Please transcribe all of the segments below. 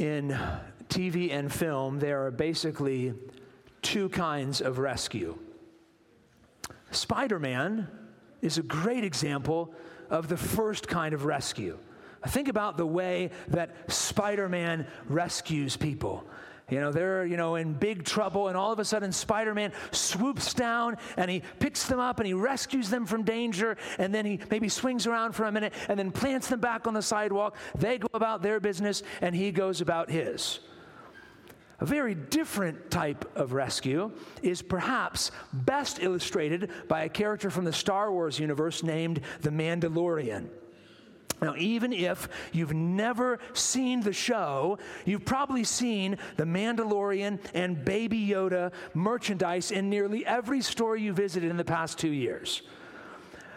In TV and film, there are basically two kinds of rescue. Spider Man is a great example of the first kind of rescue. Think about the way that Spider Man rescues people. You know, they're, you know, in big trouble, and all of a sudden Spider Man swoops down and he picks them up and he rescues them from danger, and then he maybe swings around for a minute and then plants them back on the sidewalk. They go about their business, and he goes about his. A very different type of rescue is perhaps best illustrated by a character from the Star Wars universe named the Mandalorian. Now, even if you've never seen the show, you've probably seen the Mandalorian and Baby Yoda merchandise in nearly every store you visited in the past two years.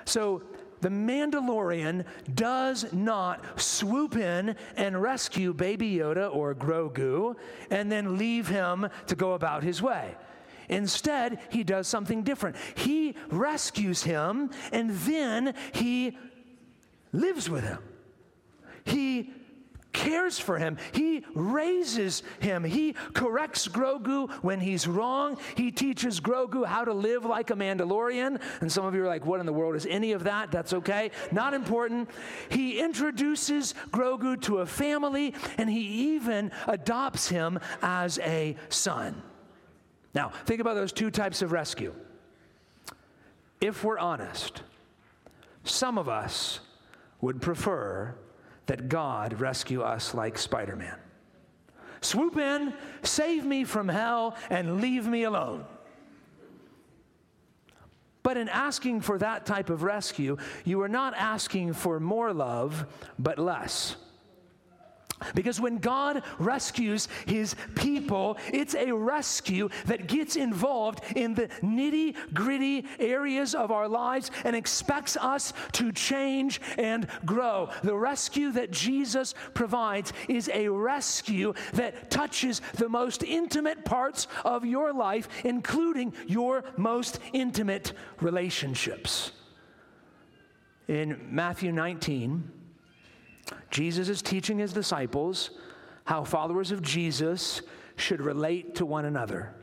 So, the Mandalorian does not swoop in and rescue Baby Yoda or Grogu and then leave him to go about his way. Instead, he does something different. He rescues him and then he lives with him. He cares for him. He raises him. He corrects Grogu when he's wrong. He teaches Grogu how to live like a Mandalorian. And some of you are like, what in the world is any of that? That's okay. Not important. He introduces Grogu to a family and he even adopts him as a son. Now, think about those two types of rescue. If we're honest, some of us would prefer that God rescue us like Spider Man. Swoop in, save me from hell, and leave me alone. But in asking for that type of rescue, you are not asking for more love, but less. Because when God rescues his people, it's a rescue that gets involved in the nitty gritty areas of our lives and expects us to change and grow. The rescue that Jesus provides is a rescue that touches the most intimate parts of your life, including your most intimate relationships. In Matthew 19, Jesus is teaching his disciples how followers of Jesus should relate to one another.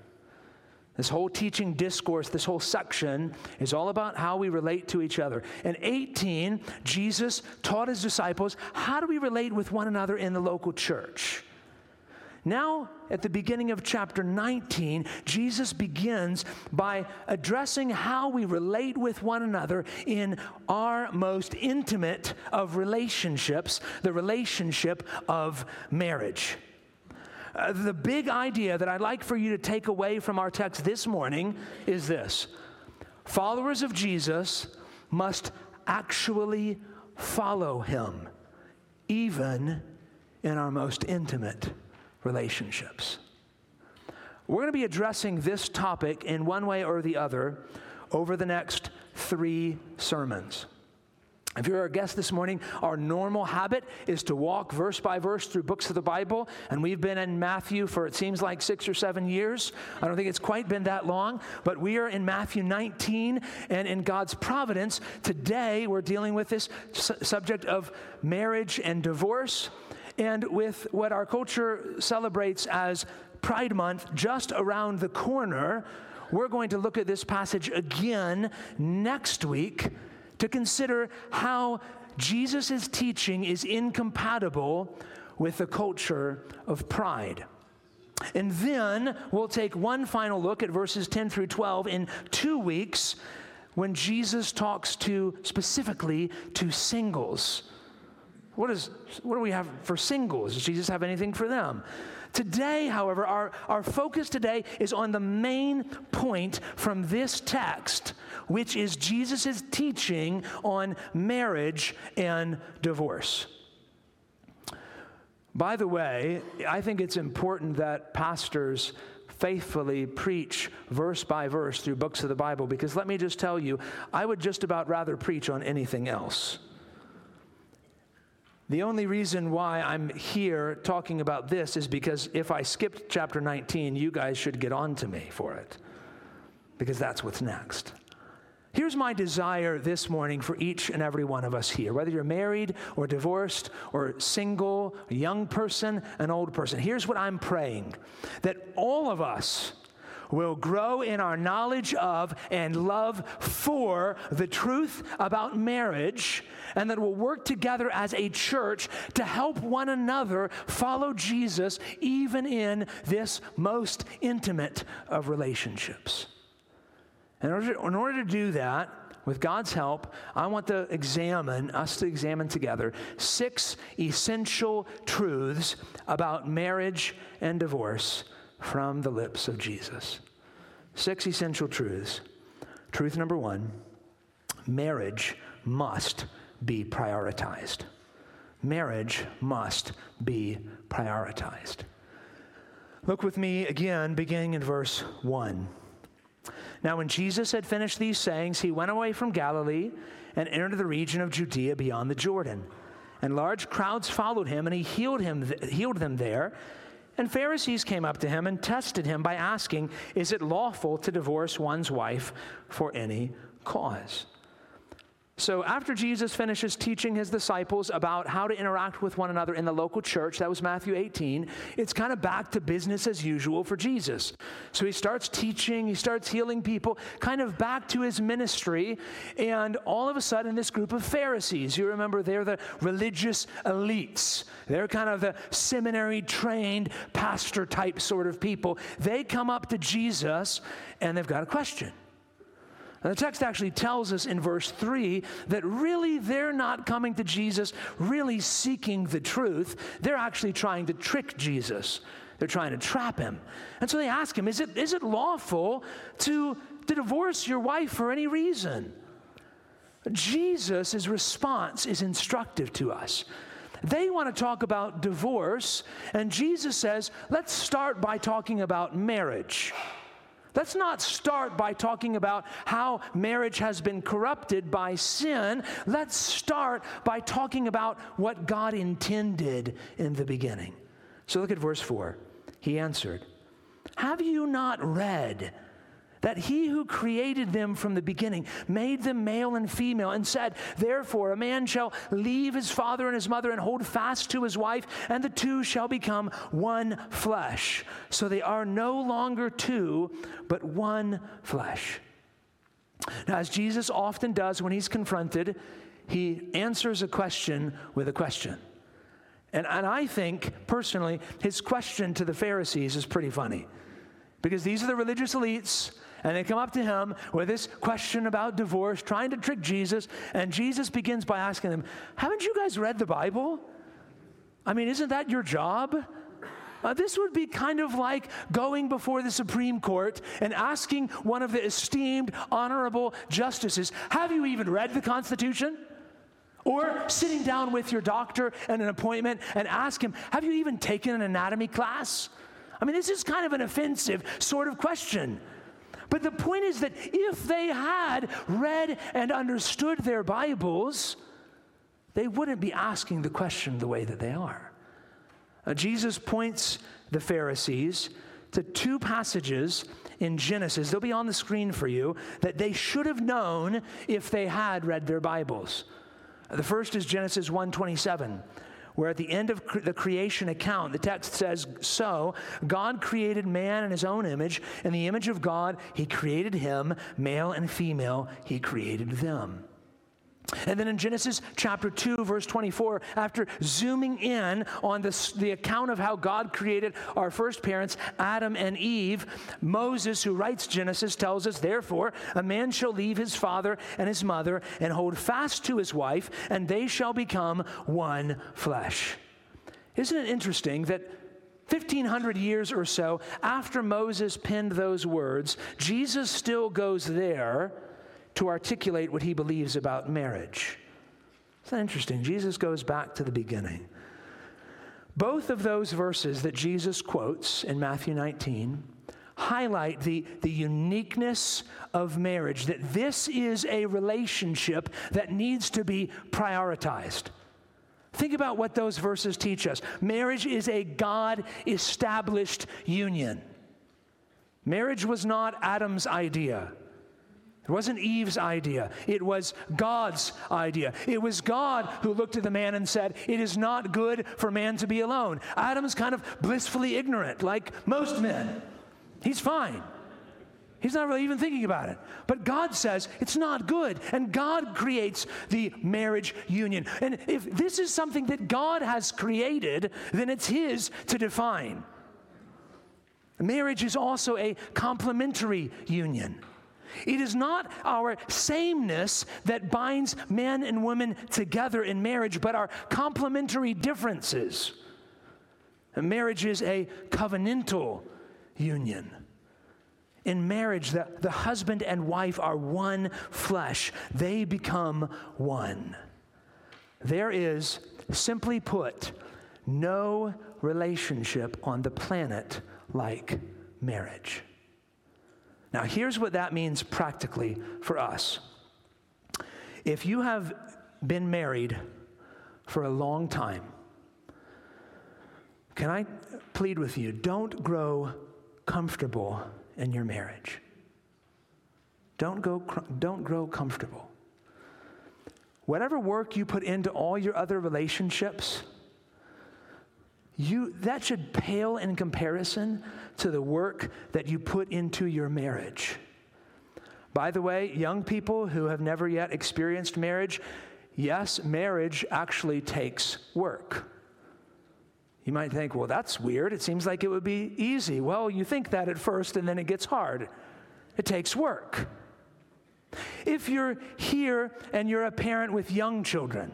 This whole teaching discourse, this whole section is all about how we relate to each other. In 18, Jesus taught his disciples how do we relate with one another in the local church. Now, at the beginning of chapter 19, Jesus begins by addressing how we relate with one another in our most intimate of relationships, the relationship of marriage. Uh, the big idea that I'd like for you to take away from our text this morning is this followers of Jesus must actually follow him, even in our most intimate relationships. We're going to be addressing this topic in one way or the other over the next three sermons. If you're our guest this morning, our normal habit is to walk verse by verse through books of the Bible, and we've been in Matthew for it seems like six or seven years. I don't think it's quite been that long, but we are in Matthew 19, and in God's providence, today we're dealing with this su- subject of marriage and divorce and with what our culture celebrates as Pride Month just around the corner, we're going to look at this passage again next week to consider how Jesus' teaching is incompatible with the culture of pride. And then we'll take one final look at verses 10 through 12 in two weeks when Jesus talks to specifically to singles what, is, what do we have for singles? Does Jesus have anything for them? Today, however, our, our focus today is on the main point from this text, which is Jesus' teaching on marriage and divorce. By the way, I think it's important that pastors faithfully preach verse by verse through books of the Bible because let me just tell you, I would just about rather preach on anything else. The only reason why I'm here talking about this is because if I skipped chapter 19, you guys should get on to me for it, because that's what's next. Here's my desire this morning for each and every one of us here, whether you're married or divorced or single, a young person, an old person. Here's what I'm praying that all of us will grow in our knowledge of and love for the truth about marriage, and that we'll work together as a church to help one another follow Jesus even in this most intimate of relationships. In order, in order to do that, with God's help, I want to examine, us to examine together, six essential truths about marriage and divorce from the lips of Jesus. Six essential truths. Truth number one marriage must be prioritized. Marriage must be prioritized. Look with me again, beginning in verse 1. Now, when Jesus had finished these sayings, he went away from Galilee and entered the region of Judea beyond the Jordan. And large crowds followed him, and he healed, him, healed them there. And Pharisees came up to him and tested him by asking, Is it lawful to divorce one's wife for any cause? So, after Jesus finishes teaching his disciples about how to interact with one another in the local church, that was Matthew 18, it's kind of back to business as usual for Jesus. So, he starts teaching, he starts healing people, kind of back to his ministry. And all of a sudden, this group of Pharisees, you remember they're the religious elites, they're kind of the seminary trained pastor type sort of people. They come up to Jesus and they've got a question. The text actually tells us in verse 3 that really they're not coming to Jesus really seeking the truth. They're actually trying to trick Jesus. They're trying to trap him. And so they ask him, Is it, is it lawful to, to divorce your wife for any reason? Jesus' response is instructive to us. They want to talk about divorce, and Jesus says, Let's start by talking about marriage. Let's not start by talking about how marriage has been corrupted by sin. Let's start by talking about what God intended in the beginning. So look at verse 4. He answered, Have you not read? That he who created them from the beginning made them male and female and said, Therefore, a man shall leave his father and his mother and hold fast to his wife, and the two shall become one flesh. So they are no longer two, but one flesh. Now, as Jesus often does when he's confronted, he answers a question with a question. And, and I think, personally, his question to the Pharisees is pretty funny. Because these are the religious elites and they come up to him with this question about divorce, trying to trick Jesus. And Jesus begins by asking them, Haven't you guys read the Bible? I mean, isn't that your job? Uh, this would be kind of like going before the Supreme Court and asking one of the esteemed, honorable justices, Have you even read the Constitution? Or sitting down with your doctor and an appointment and ask him, Have you even taken an anatomy class? I mean, this is kind of an offensive sort of question. But the point is that if they had read and understood their Bibles, they wouldn't be asking the question the way that they are. Uh, Jesus points the Pharisees to two passages in Genesis, they'll be on the screen for you, that they should have known if they had read their Bibles. The first is Genesis 127 where at the end of cre- the creation account, the text says, So God created man in his own image. In the image of God, he created him, male and female, he created them. And then in Genesis chapter 2, verse 24, after zooming in on this, the account of how God created our first parents, Adam and Eve, Moses, who writes Genesis, tells us, Therefore, a man shall leave his father and his mother and hold fast to his wife, and they shall become one flesh. Isn't it interesting that 1500 years or so after Moses penned those words, Jesus still goes there to articulate what he believes about marriage. Isn't that interesting? Jesus goes back to the beginning. Both of those verses that Jesus quotes in Matthew 19 highlight the, the uniqueness of marriage, that this is a relationship that needs to be prioritized. Think about what those verses teach us. Marriage is a God established union. Marriage was not Adam's idea. It wasn't Eve's idea. It was God's idea. It was God who looked at the man and said, It is not good for man to be alone. Adam's kind of blissfully ignorant, like most men. He's fine. He's not really even thinking about it. But God says it's not good. And God creates the marriage union. And if this is something that God has created, then it's His to define. Marriage is also a complementary union. It is not our sameness that binds men and women together in marriage, but our complementary differences. And marriage is a covenantal union. In marriage, the, the husband and wife are one flesh, they become one. There is, simply put, no relationship on the planet like marriage. Now, here's what that means practically for us. If you have been married for a long time, can I plead with you? Don't grow comfortable in your marriage. Don't, go, don't grow comfortable. Whatever work you put into all your other relationships, you, that should pale in comparison to the work that you put into your marriage. By the way, young people who have never yet experienced marriage, yes, marriage actually takes work. You might think, well, that's weird. It seems like it would be easy. Well, you think that at first, and then it gets hard. It takes work. If you're here and you're a parent with young children,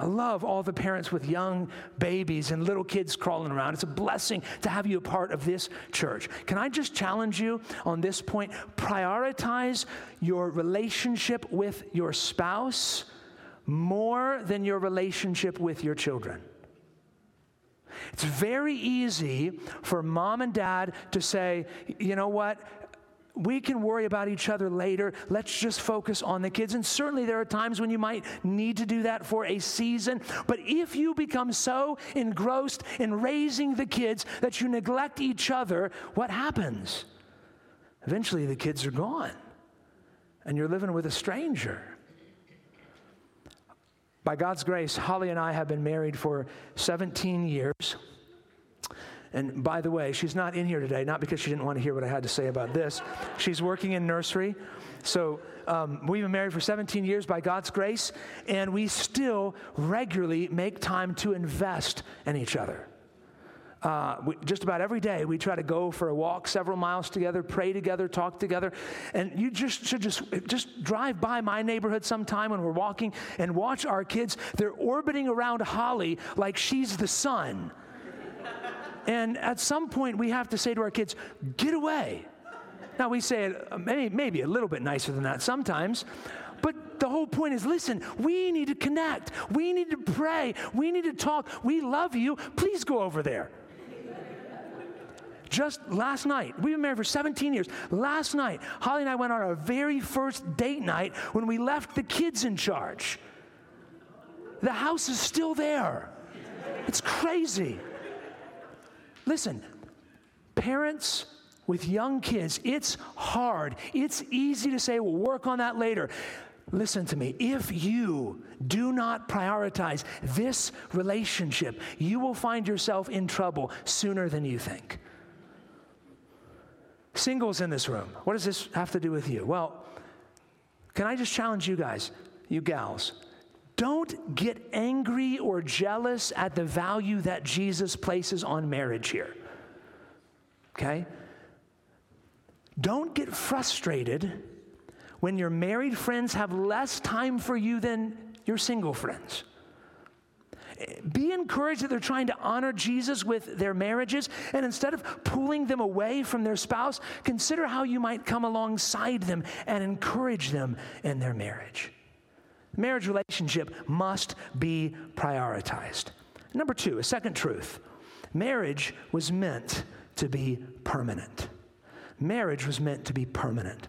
I love all the parents with young babies and little kids crawling around. It's a blessing to have you a part of this church. Can I just challenge you on this point? Prioritize your relationship with your spouse more than your relationship with your children. It's very easy for mom and dad to say, you know what? We can worry about each other later. Let's just focus on the kids. And certainly there are times when you might need to do that for a season. But if you become so engrossed in raising the kids that you neglect each other, what happens? Eventually the kids are gone and you're living with a stranger. By God's grace, Holly and I have been married for 17 years. And by the way, she's not in here today, not because she didn't want to hear what I had to say about this. She's working in nursery. So um, we've been married for 17 years by God's grace, and we still regularly make time to invest in each other. Uh, we, just about every day we try to go for a walk several miles together pray together talk together and you just should just just drive by my neighborhood sometime when we're walking and watch our kids they're orbiting around holly like she's the sun and at some point, we have to say to our kids, get away. Now, we say it uh, maybe, maybe a little bit nicer than that sometimes, but the whole point is listen, we need to connect. We need to pray. We need to talk. We love you. Please go over there. Just last night, we've been married for 17 years. Last night, Holly and I went on our very first date night when we left the kids in charge. The house is still there. It's crazy. Listen, parents with young kids, it's hard. It's easy to say, we'll work on that later. Listen to me. If you do not prioritize this relationship, you will find yourself in trouble sooner than you think. Singles in this room, what does this have to do with you? Well, can I just challenge you guys, you gals? Don't get angry or jealous at the value that Jesus places on marriage here. Okay? Don't get frustrated when your married friends have less time for you than your single friends. Be encouraged that they're trying to honor Jesus with their marriages, and instead of pulling them away from their spouse, consider how you might come alongside them and encourage them in their marriage. Marriage relationship must be prioritized. Number two, a second truth marriage was meant to be permanent. Marriage was meant to be permanent.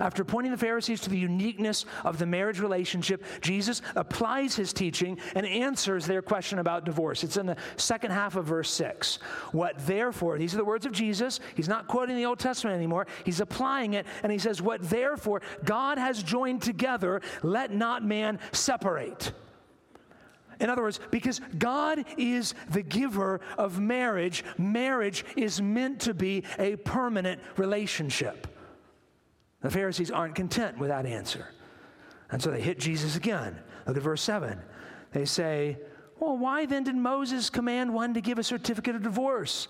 After pointing the Pharisees to the uniqueness of the marriage relationship, Jesus applies his teaching and answers their question about divorce. It's in the second half of verse 6. What therefore, these are the words of Jesus. He's not quoting the Old Testament anymore, he's applying it, and he says, What therefore God has joined together, let not man separate. In other words, because God is the giver of marriage, marriage is meant to be a permanent relationship. The Pharisees aren't content with that answer. And so they hit Jesus again. Look at verse 7. They say, Well, why then did Moses command one to give a certificate of divorce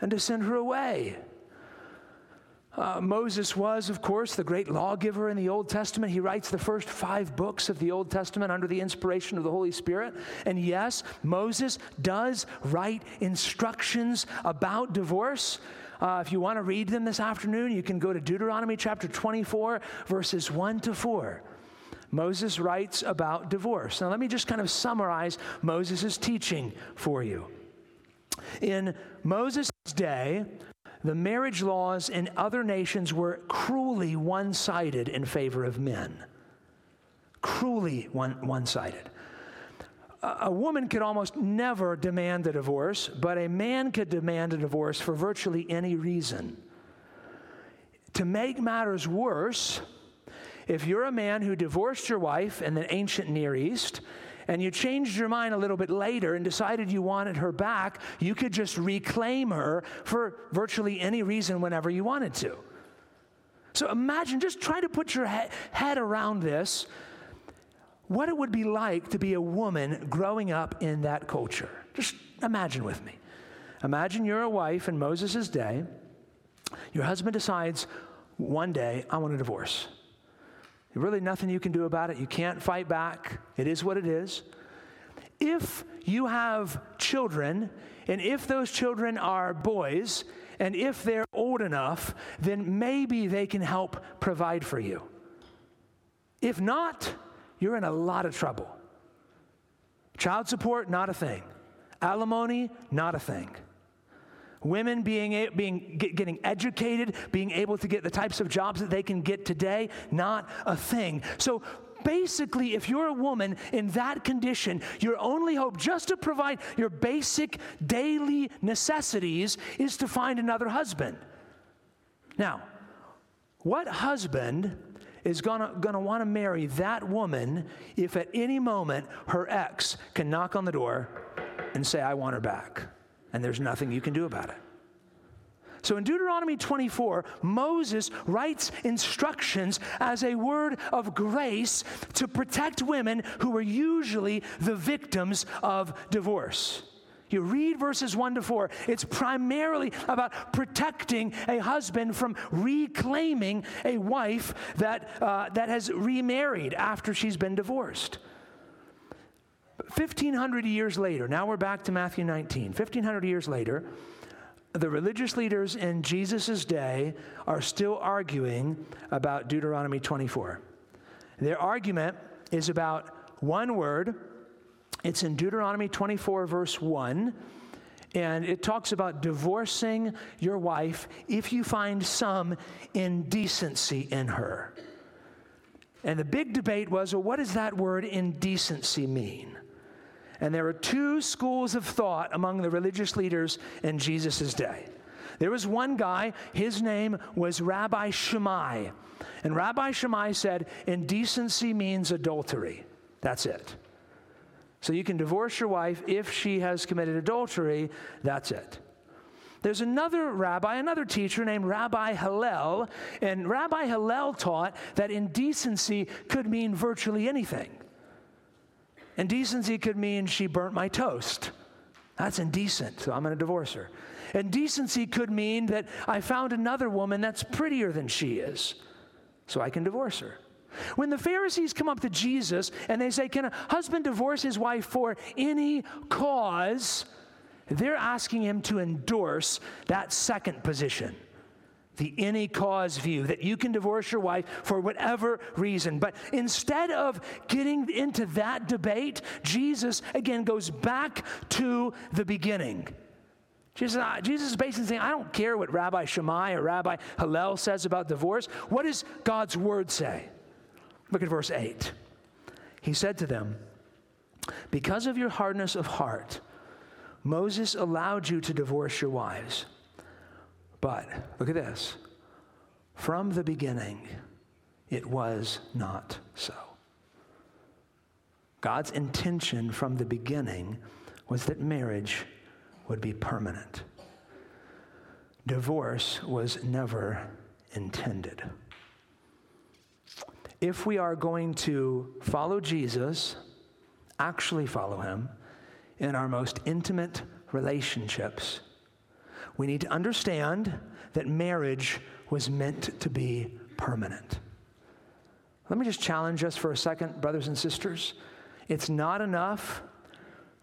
and to send her away? Uh, Moses was, of course, the great lawgiver in the Old Testament. He writes the first five books of the Old Testament under the inspiration of the Holy Spirit. And yes, Moses does write instructions about divorce. Uh, if you want to read them this afternoon, you can go to Deuteronomy chapter 24, verses 1 to 4. Moses writes about divorce. Now, let me just kind of summarize Moses' teaching for you. In Moses' day, the marriage laws in other nations were cruelly one sided in favor of men. Cruelly one sided. A woman could almost never demand a divorce, but a man could demand a divorce for virtually any reason. To make matters worse, if you're a man who divorced your wife in the ancient Near East and you changed your mind a little bit later and decided you wanted her back, you could just reclaim her for virtually any reason whenever you wanted to. So imagine, just try to put your he- head around this, what it would be like to be a woman growing up in that culture. Just imagine with me. Imagine you're a wife in Moses' day. Your husband decides one day, I want a divorce. Really, nothing you can do about it. You can't fight back. It is what it is. If you have children, and if those children are boys, and if they're old enough, then maybe they can help provide for you. If not, you're in a lot of trouble. Child support, not a thing. Alimony, not a thing. Women being, being getting educated, being able to get the types of jobs that they can get today, not a thing. So basically, if you're a woman in that condition, your only hope just to provide your basic daily necessities is to find another husband. Now, what husband is gonna, gonna wanna marry that woman if at any moment her ex can knock on the door and say, I want her back? and there's nothing you can do about it. So in Deuteronomy 24, Moses writes instructions as a word of grace to protect women who were usually the victims of divorce. You read verses 1 to 4, it's primarily about protecting a husband from reclaiming a wife that, uh, that has remarried after she's been divorced. 1,500 years later, now we're back to Matthew 19. 1,500 years later, the religious leaders in Jesus' day are still arguing about Deuteronomy 24. Their argument is about one word. It's in Deuteronomy 24, verse 1. And it talks about divorcing your wife if you find some indecency in her. And the big debate was well, what does that word indecency mean? And there were two schools of thought among the religious leaders in Jesus' day. There was one guy, his name was Rabbi Shammai. And Rabbi Shammai said, indecency means adultery. That's it. So you can divorce your wife if she has committed adultery. That's it. There's another rabbi, another teacher named Rabbi Hillel, and Rabbi Hillel taught that indecency could mean virtually anything. Indecency could mean she burnt my toast. That's indecent, so I'm going to divorce her. Indecency could mean that I found another woman that's prettier than she is, so I can divorce her. When the Pharisees come up to Jesus and they say, Can a husband divorce his wife for any cause? They're asking him to endorse that second position the any cause view that you can divorce your wife for whatever reason. But instead of getting into that debate, Jesus again goes back to the beginning. Jesus, uh, Jesus is basically saying, I don't care what Rabbi Shammai or Rabbi Hillel says about divorce. What does God's word say? Look at verse 8. He said to them, Because of your hardness of heart, Moses allowed you to divorce your wives. But, look at this, from the beginning, it was not so. God's intention from the beginning was that marriage would be permanent. Divorce was never intended. If we are going to follow Jesus, actually follow him, in our most intimate relationships, we need to understand that marriage was meant to be permanent. Let me just challenge us for a second, brothers and sisters. It's not enough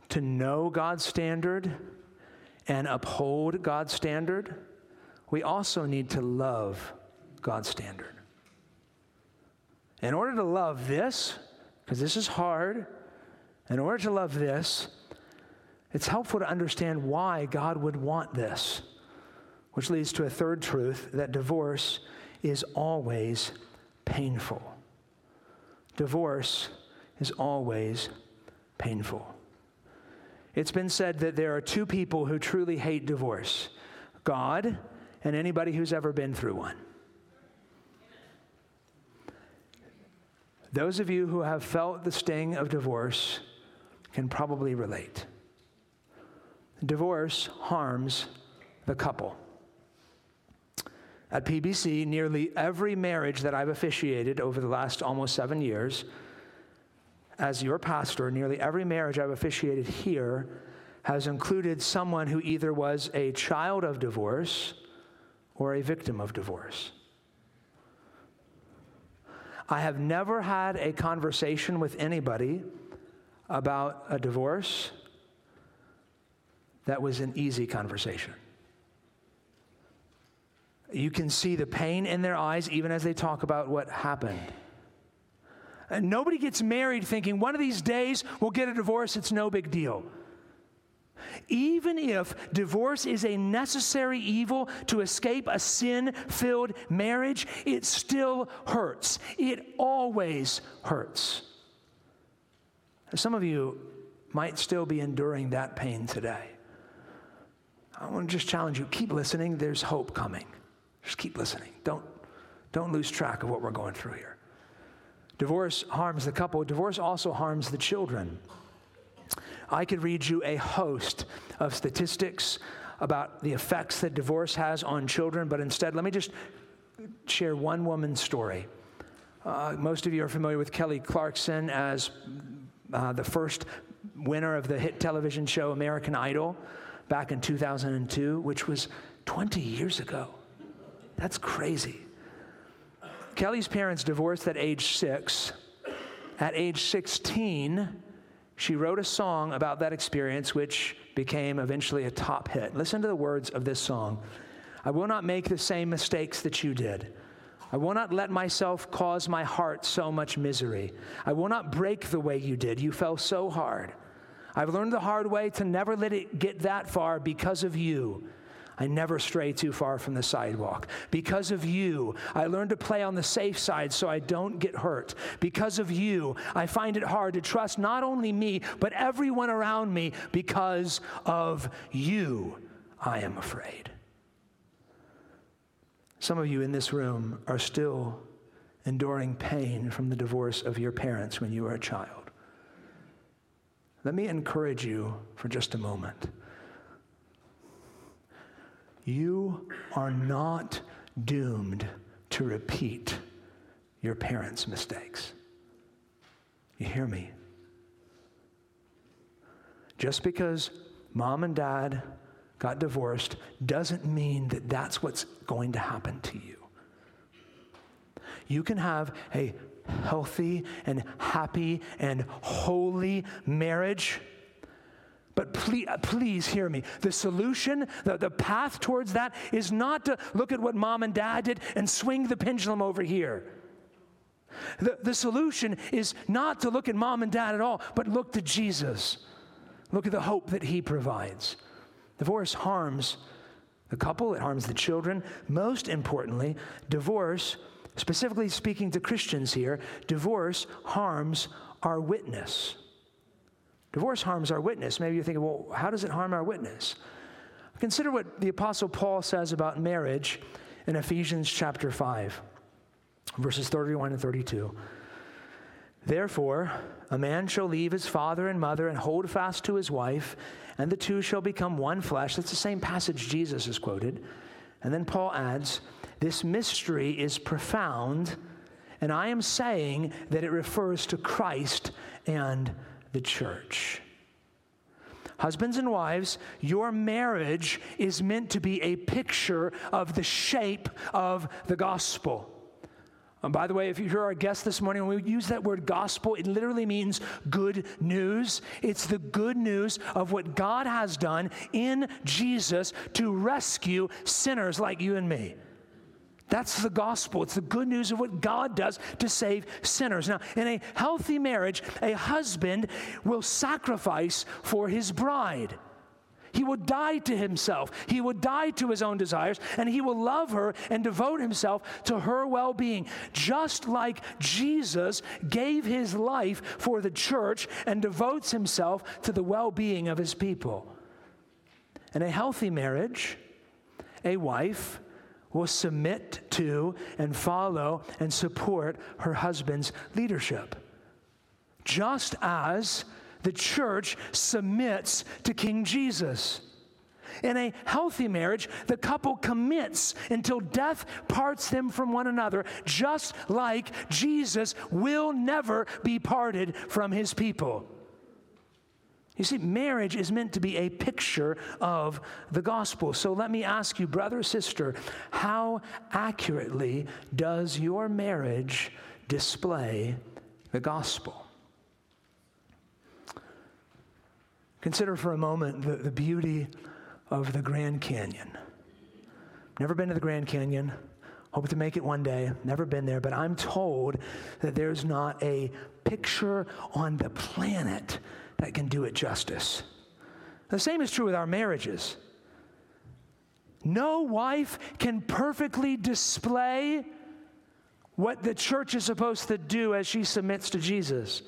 to know God's standard and uphold God's standard. We also need to love God's standard. In order to love this, because this is hard, in order to love this, it's helpful to understand why God would want this, which leads to a third truth that divorce is always painful. Divorce is always painful. It's been said that there are two people who truly hate divorce God and anybody who's ever been through one. Those of you who have felt the sting of divorce can probably relate. Divorce harms the couple. At PBC, nearly every marriage that I've officiated over the last almost seven years, as your pastor, nearly every marriage I've officiated here has included someone who either was a child of divorce or a victim of divorce. I have never had a conversation with anybody about a divorce that was an easy conversation. You can see the pain in their eyes even as they talk about what happened. And nobody gets married thinking one of these days we'll get a divorce, it's no big deal. Even if divorce is a necessary evil to escape a sin filled marriage, it still hurts. It always hurts. Some of you might still be enduring that pain today. I want to just challenge you keep listening. There's hope coming. Just keep listening. Don't, don't lose track of what we're going through here. Divorce harms the couple, divorce also harms the children. I could read you a host of statistics about the effects that divorce has on children, but instead, let me just share one woman's story. Uh, most of you are familiar with Kelly Clarkson as uh, the first winner of the hit television show American Idol back in 2002, which was 20 years ago. That's crazy. Kelly's parents divorced at age six. At age 16, she wrote a song about that experience, which became eventually a top hit. Listen to the words of this song I will not make the same mistakes that you did. I will not let myself cause my heart so much misery. I will not break the way you did. You fell so hard. I've learned the hard way to never let it get that far because of you. I never stray too far from the sidewalk. Because of you, I learned to play on the safe side so I don't get hurt. Because of you, I find it hard to trust not only me, but everyone around me. Because of you, I am afraid. Some of you in this room are still enduring pain from the divorce of your parents when you were a child. Let me encourage you for just a moment. You are not doomed to repeat your parents' mistakes. You hear me? Just because mom and dad got divorced doesn't mean that that's what's going to happen to you. You can have a healthy and happy and holy marriage. But please, uh, please hear me. The solution, the, the path towards that is not to look at what mom and dad did and swing the pendulum over here. The, the solution is not to look at mom and dad at all, but look to Jesus. Look at the hope that he provides. Divorce harms the couple, it harms the children. Most importantly, divorce, specifically speaking to Christians here, divorce harms our witness. Divorce harms our witness. Maybe you're thinking, well, how does it harm our witness? Consider what the Apostle Paul says about marriage in Ephesians chapter 5, verses 31 and 32. Therefore, a man shall leave his father and mother and hold fast to his wife, and the two shall become one flesh. That's the same passage Jesus has quoted. And then Paul adds, This mystery is profound, and I am saying that it refers to Christ and the church. Husbands and wives, your marriage is meant to be a picture of the shape of the gospel. And by the way, if you're our guest this morning, when we use that word gospel, it literally means good news. It's the good news of what God has done in Jesus to rescue sinners like you and me. That's the gospel. It's the good news of what God does to save sinners. Now, in a healthy marriage, a husband will sacrifice for his bride. He will die to himself. He will die to his own desires, and he will love her and devote himself to her well being. Just like Jesus gave his life for the church and devotes himself to the well being of his people. In a healthy marriage, a wife will submit to and follow and support her husband's leadership. Just as the church submits to King Jesus. In a healthy marriage, the couple commits until death parts them from one another, just like Jesus will never be parted from his people. You see, marriage is meant to be a picture of the gospel. So let me ask you, brother, sister, how accurately does your marriage display the gospel? Consider for a moment the, the beauty of the Grand Canyon. Never been to the Grand Canyon. Hope to make it one day. Never been there, but I'm told that there's not a picture on the planet that can do it justice. The same is true with our marriages. No wife can perfectly display what the church is supposed to do as she submits to Jesus.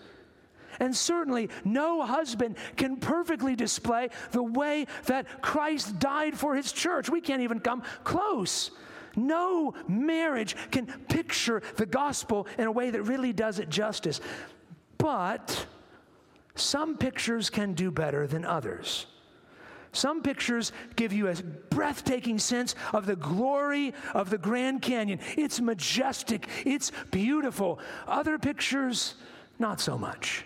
And certainly, no husband can perfectly display the way that Christ died for his church. We can't even come close. No marriage can picture the gospel in a way that really does it justice. But some pictures can do better than others. Some pictures give you a breathtaking sense of the glory of the Grand Canyon. It's majestic, it's beautiful. Other pictures, not so much.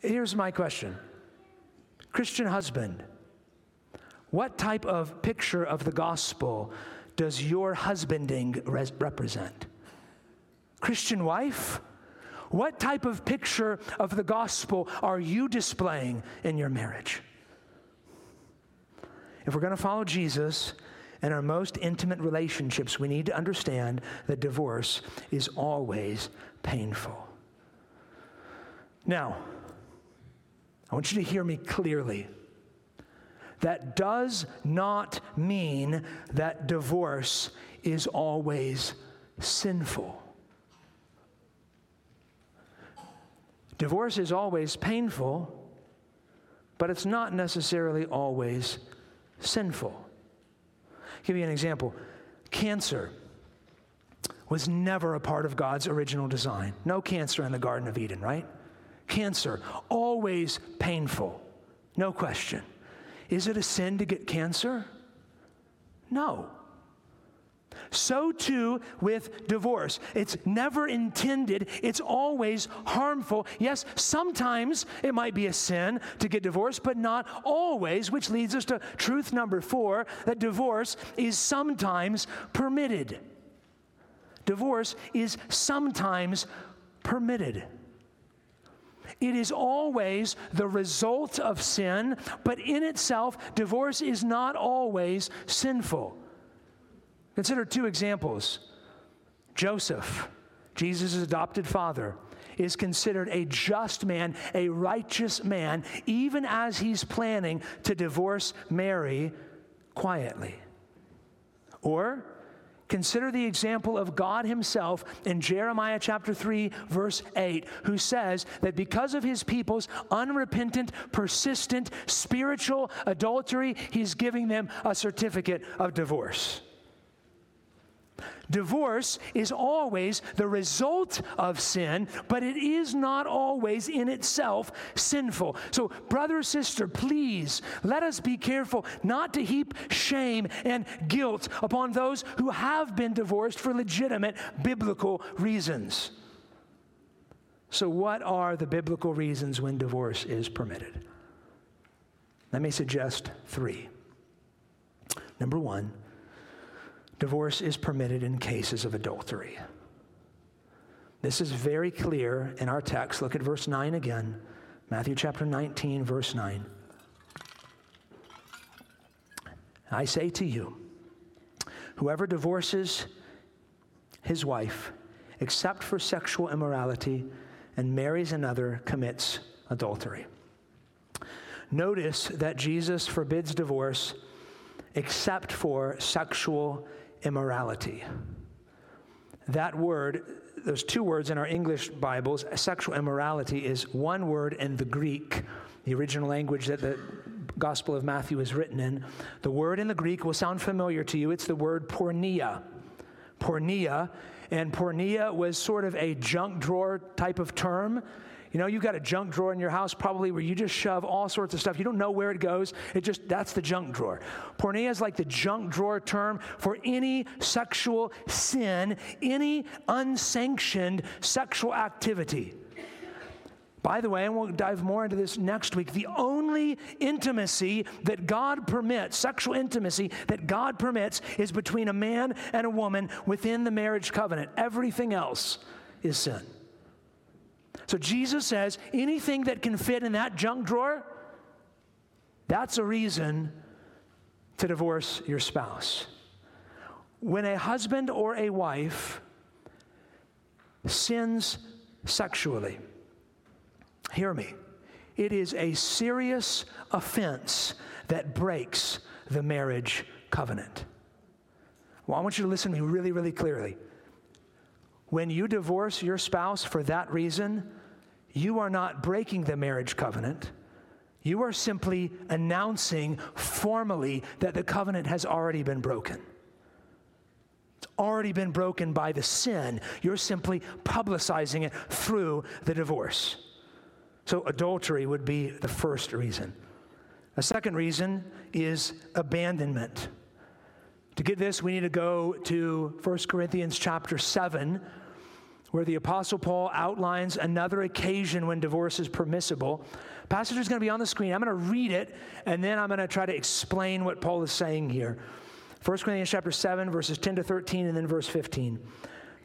Here's my question Christian husband, what type of picture of the gospel does your husbanding res- represent? Christian wife, what type of picture of the gospel are you displaying in your marriage? If we're going to follow Jesus in our most intimate relationships, we need to understand that divorce is always painful. Now, I want you to hear me clearly. That does not mean that divorce is always sinful. Divorce is always painful, but it's not necessarily always sinful. I'll give you an example. Cancer was never a part of God's original design. No cancer in the Garden of Eden, right? Cancer, always painful, no question. Is it a sin to get cancer? No. So too with divorce. It's never intended, it's always harmful. Yes, sometimes it might be a sin to get divorced, but not always, which leads us to truth number four that divorce is sometimes permitted. Divorce is sometimes permitted. It is always the result of sin, but in itself, divorce is not always sinful. Consider two examples Joseph, Jesus' adopted father. is considered a just man, a righteous man, even as he's planning to divorce Mary quietly. Or consider the example of God Himself in Jeremiah chapter 3, verse 8, who says that because of His people's unrepentant, persistent, spiritual adultery, He's giving them a certificate of divorce. Divorce is always the result of sin, but it is not always in itself sinful. So, brother, or sister, please let us be careful not to heap shame and guilt upon those who have been divorced for legitimate biblical reasons. So, what are the biblical reasons when divorce is permitted? Let me suggest three. Number one, Divorce is permitted in cases of adultery. This is very clear in our text. Look at verse 9 again. Matthew chapter 19, verse 9. I say to you, whoever divorces his wife, except for sexual immorality, and marries another, commits adultery. Notice that Jesus forbids divorce except for sexual immorality. That word, there's two words in our English Bibles. Sexual immorality is one word in the Greek, the original language that the Gospel of Matthew is written in. The word in the Greek will sound familiar to you. It's the word porneia. Porneia. And porneia was sort of a junk drawer type of term. You know, you've got a junk drawer in your house probably where you just shove all sorts of stuff. You don't know where it goes. It just, that's the junk drawer. Porneia is like the junk drawer term for any sexual sin, any unsanctioned sexual activity. By the way, and we'll dive more into this next week, the only intimacy that God permits, sexual intimacy that God permits, is between a man and a woman within the marriage covenant. Everything else is sin. So Jesus says anything that can fit in that junk drawer, that's a reason to divorce your spouse. When a husband or a wife sins sexually, hear me, it is a serious offense that breaks the marriage covenant. Well, I want you to listen to me really, really clearly. When you divorce your spouse for that reason, you are not breaking the marriage covenant. You are simply announcing formally that the covenant has already been broken. It's already been broken by the sin. You're simply publicizing it through the divorce. So, adultery would be the first reason. A second reason is abandonment. To get this, we need to go to 1 Corinthians chapter 7, where the Apostle Paul outlines another occasion when divorce is permissible. Passage is going to be on the screen. I'm going to read it, and then I'm going to try to explain what Paul is saying here. 1 Corinthians chapter 7, verses 10 to 13, and then verse 15.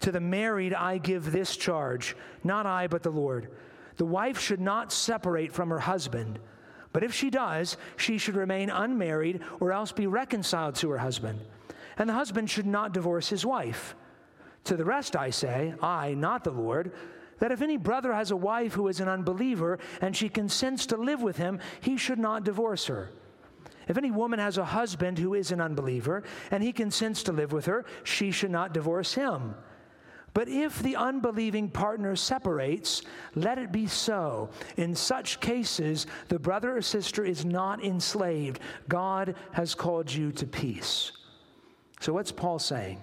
To the married I give this charge, not I, but the Lord. The wife should not separate from her husband, but if she does, she should remain unmarried or else be reconciled to her husband. And the husband should not divorce his wife. To the rest I say, I, not the Lord, that if any brother has a wife who is an unbeliever and she consents to live with him, he should not divorce her. If any woman has a husband who is an unbeliever and he consents to live with her, she should not divorce him. But if the unbelieving partner separates, let it be so. In such cases, the brother or sister is not enslaved. God has called you to peace. So, what's Paul saying?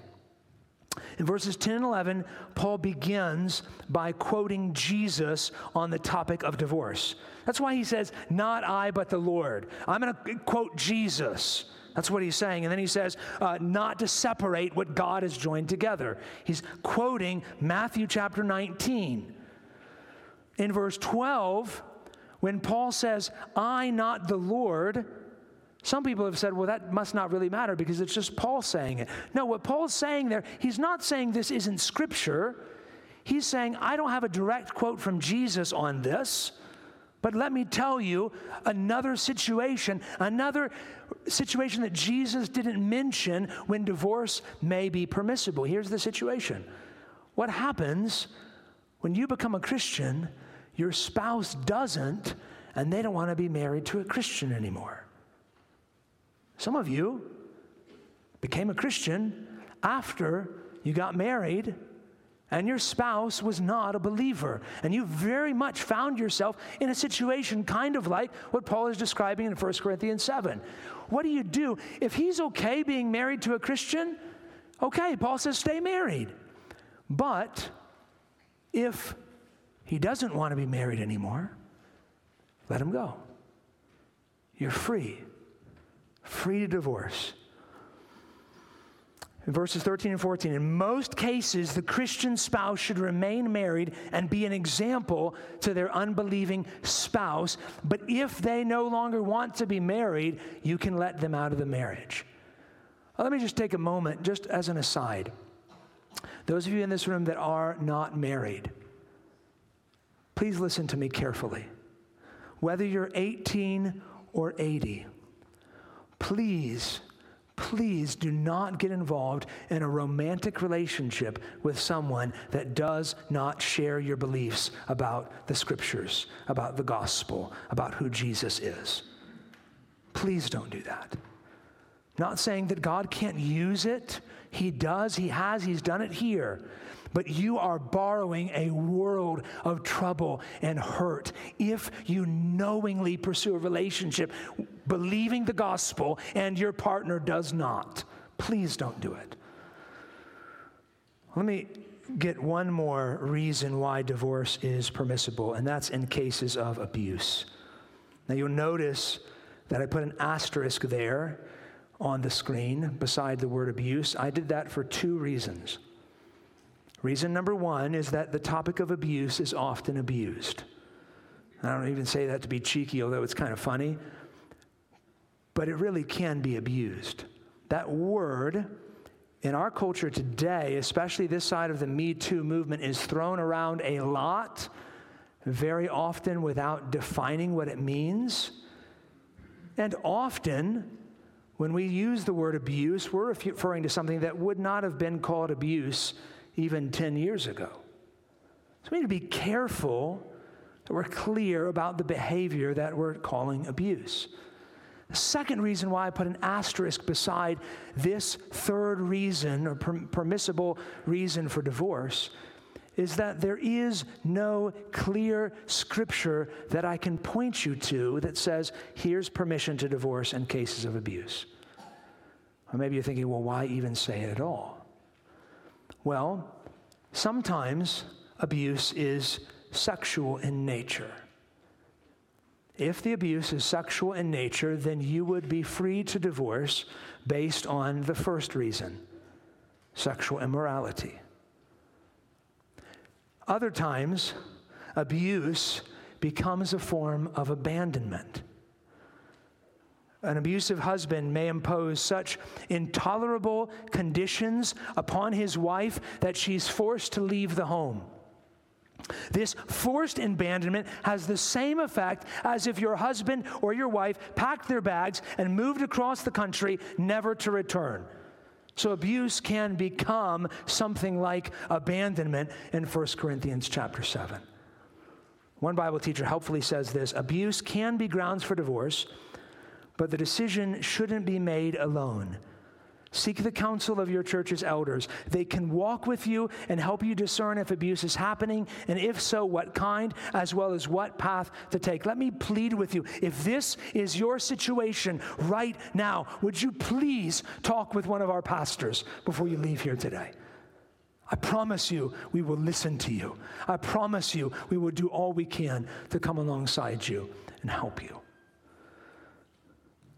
In verses 10 and 11, Paul begins by quoting Jesus on the topic of divorce. That's why he says, Not I, but the Lord. I'm going to quote Jesus. That's what he's saying. And then he says, uh, Not to separate what God has joined together. He's quoting Matthew chapter 19. In verse 12, when Paul says, I, not the Lord, some people have said, well, that must not really matter because it's just Paul saying it. No, what Paul's saying there, he's not saying this isn't scripture. He's saying, I don't have a direct quote from Jesus on this, but let me tell you another situation, another situation that Jesus didn't mention when divorce may be permissible. Here's the situation What happens When you become a Christian, your spouse doesn't, and they don't want to be married to a Christian anymore. Some of you became a Christian after you got married and your spouse was not a believer, and you very much found yourself in a situation kind of like what Paul is describing in 1 Corinthians 7. What do you do? If he's okay being married to a Christian, okay, Paul says stay married. But if he doesn't want to be married anymore, let him go. You're free, free to divorce. In verses 13 and 14, in most cases, the Christian spouse should remain married and be an example to their unbelieving spouse. But if they no longer want to be married, you can let them out of the marriage. Well, let me just take a moment, just as an aside. Those of you in this room that are not married, please listen to me carefully. Whether you're 18 or 80, please please do not get involved in a romantic relationship with someone that does not share your beliefs about the scriptures, about the gospel, about who Jesus is. Please don't do that. Not saying that God can't use it, He does, He has, He's done it here but you are borrowing a world of trouble and hurt if you knowingly pursue a relationship believing the gospel and your partner does not. Please don't do it. Let me get one more reason why divorce is permissible, and that's in cases of abuse. Now, you'll notice that I put an asterisk there on the screen beside the word abuse. I did that for two reasons. Reason number one is that the topic of abuse is often abused. I don't even say that to be cheeky, although it's kind of funny, but it really can be abused. That word in our culture today, especially this side of the Me Too movement, is thrown around a lot, very often without defining what it means. And often, when we use the word abuse, we're referring to something that would not have been called abuse even 10 years ago. So we need to be careful that we're clear about the behavior that we're calling abuse. The second reason why I put an asterisk beside this third reason or per- permissible reason for divorce is that there is no clear scripture that I can point you to that says, here's permission to divorce in cases of abuse. Or maybe you're thinking, well, why even say it at all? Well, sometimes abuse is sexual in nature. If the abuse is sexual in nature, then you would be free to divorce based on the first reason sexual immorality. Other times, abuse becomes a form of abandonment. An abusive husband may impose such intolerable conditions upon his wife that she's forced to leave the home. This forced abandonment has the same effect as if your husband or your wife packed their bags and moved across the country never to return. So abuse can become something like abandonment in 1 Corinthians chapter 7. One Bible teacher helpfully says this abuse can be grounds for divorce but the decision shouldn't be made alone. Seek the counsel of your church's elders. They can walk with you and help you discern if abuse is happening, and if so, what kind, as well as what path to take. Let me plead with you. If this is your situation right now, would you please talk with one of our pastors before you leave here today? I promise you, we will listen to you. I promise you, we will do all we can to come alongside you and help you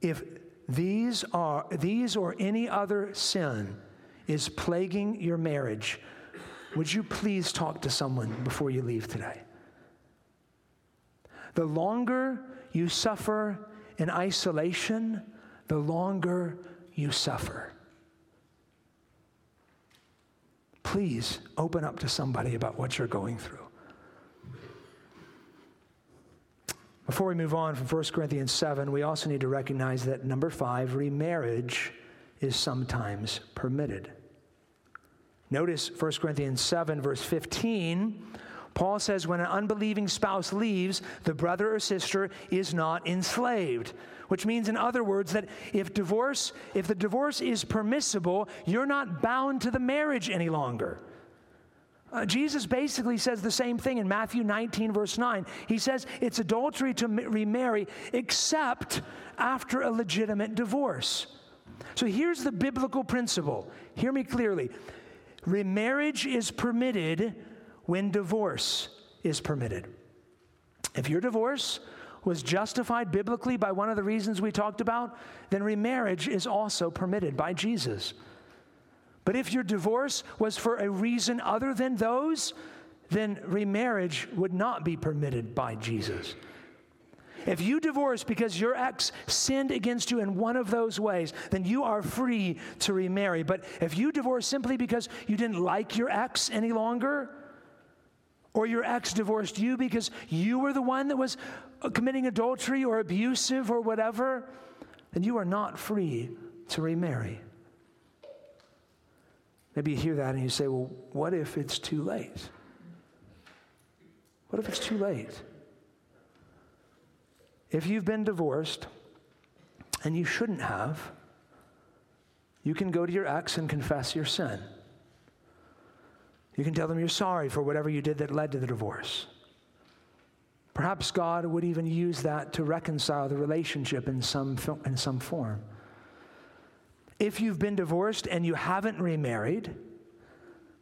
if these are these or any other sin is plaguing your marriage, would you please talk to someone before you leave today? The longer you suffer in isolation, the longer you suffer. Please open up to somebody about what you're going through. Before we move on from 1 Corinthians 7, we also need to recognize that number five, remarriage is sometimes permitted. Notice 1 Corinthians 7, verse 15. Paul says when an unbelieving spouse leaves, the brother or sister is not enslaved. Which means, in other words, that if divorce, if the divorce is permissible, you're not bound to the marriage any longer. Uh, Jesus basically says the same thing in Matthew 19, verse 9. He says it's adultery to remarry except after a legitimate divorce. So here's the biblical principle. Hear me clearly. Remarriage is permitted when divorce is permitted. If your divorce was justified biblically by one of the reasons we talked about, then remarriage is also permitted by Jesus. But if your divorce was for a reason other than those, then remarriage would not be permitted by Jesus. If you divorce because your ex sinned against you in one of those ways, then you are free to remarry. But if you divorce simply because you didn't like your ex any longer, or your ex divorced you because you were the one that was committing adultery or abusive or whatever, then you are not free to remarry. Maybe you hear that and you say, well, what if it's too late? What if it's too late? If you've been divorced and you shouldn't have, you can go to your ex and confess your sin. You can tell them you're sorry for whatever you did that led to the divorce. Perhaps God would even use that to reconcile the relationship in some, in some form. If you've been divorced and you haven't remarried,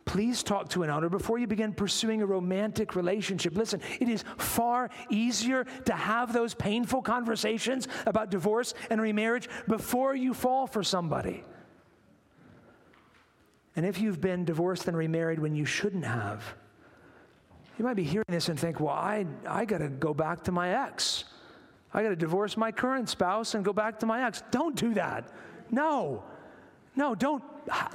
please talk to an elder before you begin pursuing a romantic relationship. Listen, it is far easier to have those painful conversations about divorce and remarriage before you fall for somebody. And if you've been divorced and remarried when you shouldn't have, you might be hearing this and think, well, I, I got to go back to my ex. I got to divorce my current spouse and go back to my ex. Don't do that. No. No, don't,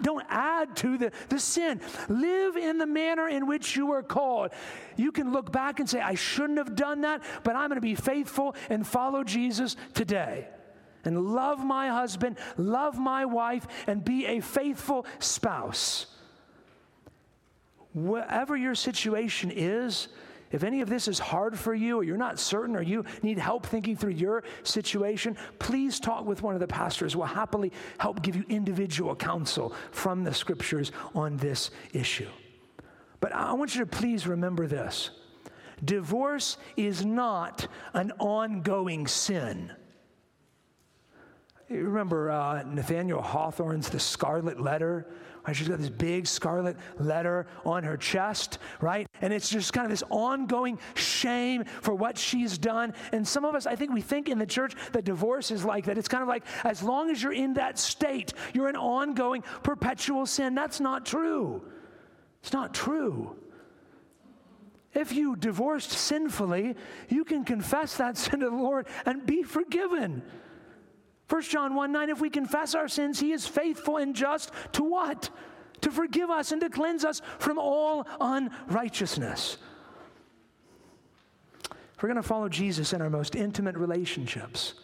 don't add to the, the sin. Live in the manner in which you were called. You can look back and say, I shouldn't have done that, but I'm going to be faithful and follow Jesus today and love my husband, love my wife, and be a faithful spouse. Whatever your situation is, if any of this is hard for you, or you're not certain, or you need help thinking through your situation, please talk with one of the pastors. We'll happily help give you individual counsel from the scriptures on this issue. But I want you to please remember this divorce is not an ongoing sin. You remember uh, Nathaniel Hawthorne's The Scarlet Letter? Right? She's got this big scarlet letter on her chest, right? And it's just kind of this ongoing shame for what she's done. And some of us, I think we think in the church that divorce is like that. It's kind of like as long as you're in that state, you're in ongoing, perpetual sin. That's not true. It's not true. If you divorced sinfully, you can confess that sin to the Lord and be forgiven. 1 John 1 9, if we confess our sins, he is faithful and just to what? To forgive us and to cleanse us from all unrighteousness. If we're going to follow Jesus in our most intimate relationships,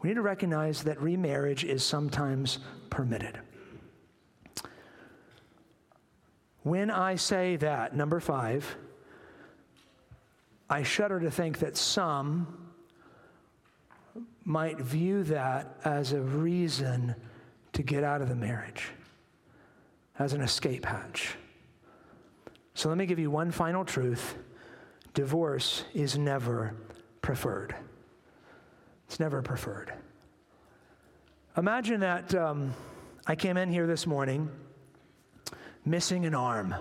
we need to recognize that remarriage is sometimes permitted. When I say that, number five, I shudder to think that some might view that as a reason to get out of the marriage, as an escape hatch. So let me give you one final truth divorce is never preferred. It's never preferred. Imagine that um, I came in here this morning missing an arm.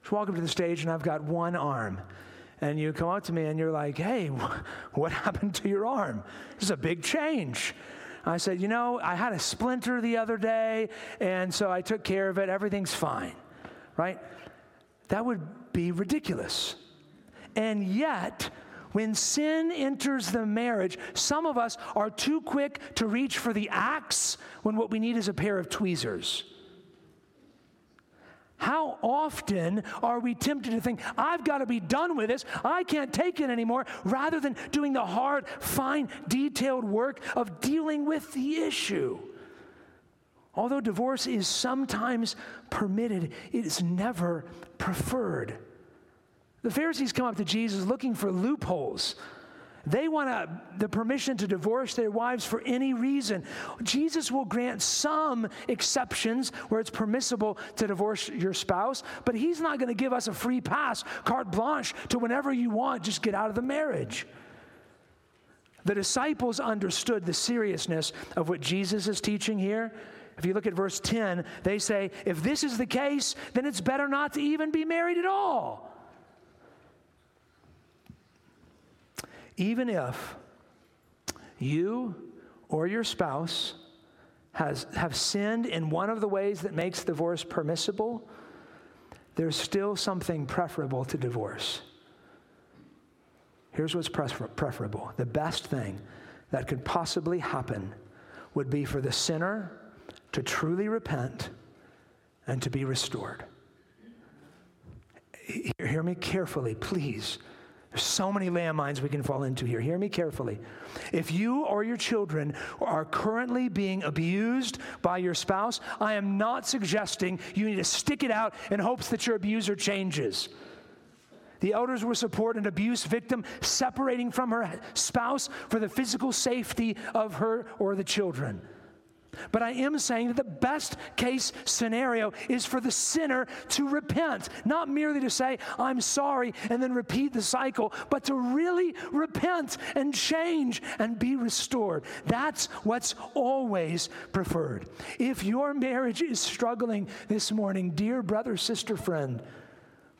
Just walk up to the stage and I've got one arm and you come up to me and you're like, hey, what happened to your arm? This is a big change. I said, you know, I had a splinter the other day, and so I took care of it. Everything's fine, right? That would be ridiculous. And yet, when sin enters the marriage, some of us are too quick to reach for the axe when what we need is a pair of tweezers. How often are we tempted to think, I've got to be done with this, I can't take it anymore, rather than doing the hard, fine, detailed work of dealing with the issue? Although divorce is sometimes permitted, it is never preferred. The Pharisees come up to Jesus looking for loopholes. They want a, the permission to divorce their wives for any reason. Jesus will grant some exceptions where it's permissible to divorce your spouse, but He's not going to give us a free pass, carte blanche, to whenever you want, just get out of the marriage. The disciples understood the seriousness of what Jesus is teaching here. If you look at verse 10, they say, if this is the case, then it's better not to even be married at all. Even if you or your spouse has, have sinned in one of the ways that makes divorce permissible, there's still something preferable to divorce. Here's what's prefer- preferable the best thing that could possibly happen would be for the sinner to truly repent and to be restored. Hear me carefully, please. There's so many landmines we can fall into here. Hear me carefully. If you or your children are currently being abused by your spouse, I am not suggesting you need to stick it out in hopes that your abuser changes. The elders will support an abuse victim separating from her spouse for the physical safety of her or the children. But I am saying that the best case scenario is for the sinner to repent, not merely to say, I'm sorry, and then repeat the cycle, but to really repent and change and be restored. That's what's always preferred. If your marriage is struggling this morning, dear brother, sister, friend,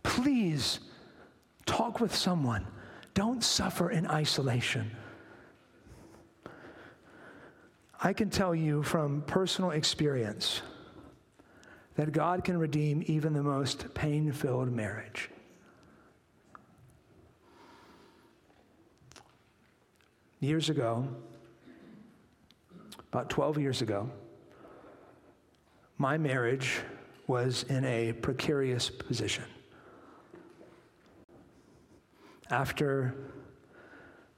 please talk with someone. Don't suffer in isolation. I can tell you from personal experience that God can redeem even the most pain filled marriage. Years ago, about 12 years ago, my marriage was in a precarious position. After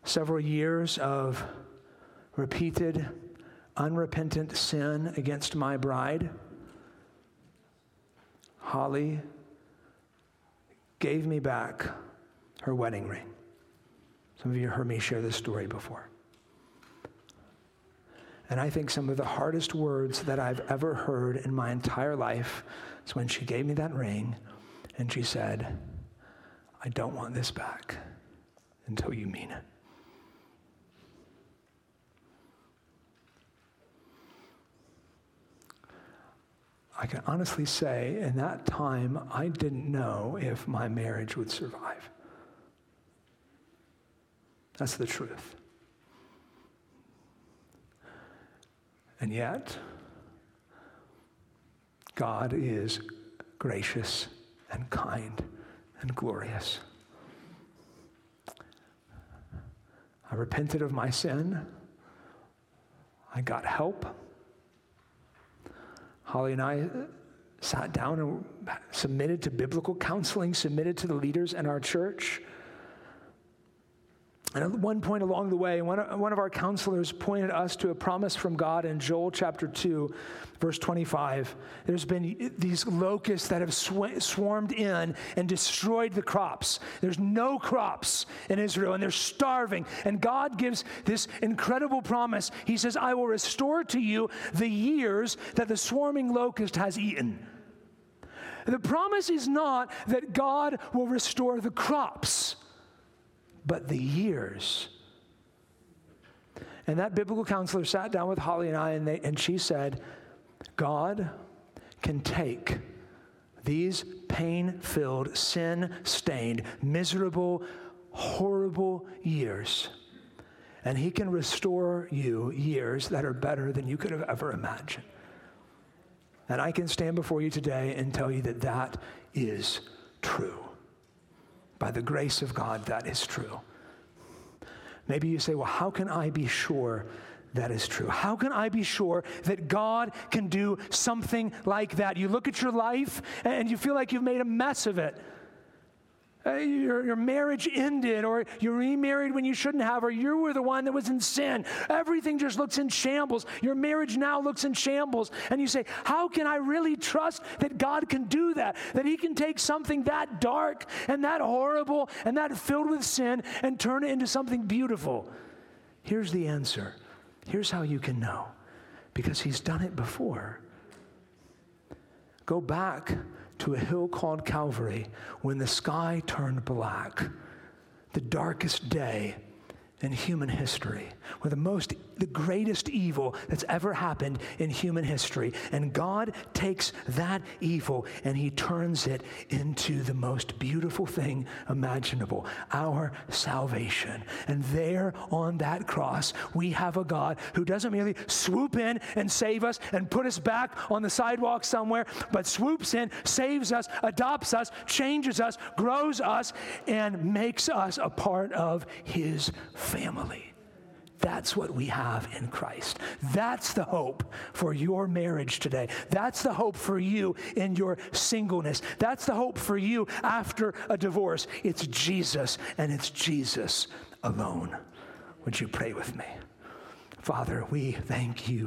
several years of repeated unrepentant sin against my bride, Holly gave me back her wedding ring. Some of you heard me share this story before. And I think some of the hardest words that I've ever heard in my entire life is when she gave me that ring and she said, I don't want this back until you mean it. I can honestly say, in that time, I didn't know if my marriage would survive. That's the truth. And yet, God is gracious and kind and glorious. I repented of my sin. I got help. Holly and I sat down and submitted to biblical counseling, submitted to the leaders in our church. And at one point along the way, one of, our counselors pointed us to a promise from God in Joel chapter 2, verse 25. There's been these locusts that have sw- swarmed in and destroyed the crops. There's no crops in Israel, and they're starving. And God gives this incredible promise. He says, I will restore to you the years that the swarming locust has eaten. The promise is not that God will restore the crops, but the years. And that biblical counselor sat down with Holly and I, and, they, and she said, God can take these pain filled, sin stained, miserable, horrible years, and He can restore you years that are better than you could have ever imagined. And I can stand before you today and tell you that that is true. By the grace of God, that is true. Maybe you say, well, how can I be sure that is true? How can I be sure that God can do something like that? You look at your life and you feel like you've made a mess of it. Uh, your, your marriage ended, or you remarried when you shouldn't have, or you were the one that was in sin. Everything just looks in shambles. Your marriage now looks in shambles. And you say, How can I really trust that God can do that? That He can take something that dark and that horrible and that filled with sin and turn it into something beautiful? Here's the answer. Here's how you can know because He's done it before. Go back to a hill called Calvary when the sky turned black, the darkest day in human history, where the most, the greatest evil that's ever happened in human history. And God takes that evil and he turns it into the most beautiful thing imaginable our salvation. And there on that cross, we have a God who doesn't merely swoop in and save us and put us back on the sidewalk somewhere, but swoops in, saves us, adopts us, changes us, grows us, and makes us a part of his family. That's what we have in Christ. That's the hope for your marriage today. That's the hope for you in your singleness. That's the hope for you after a divorce. It's Jesus and it's Jesus alone. Would you pray with me? Father, we thank you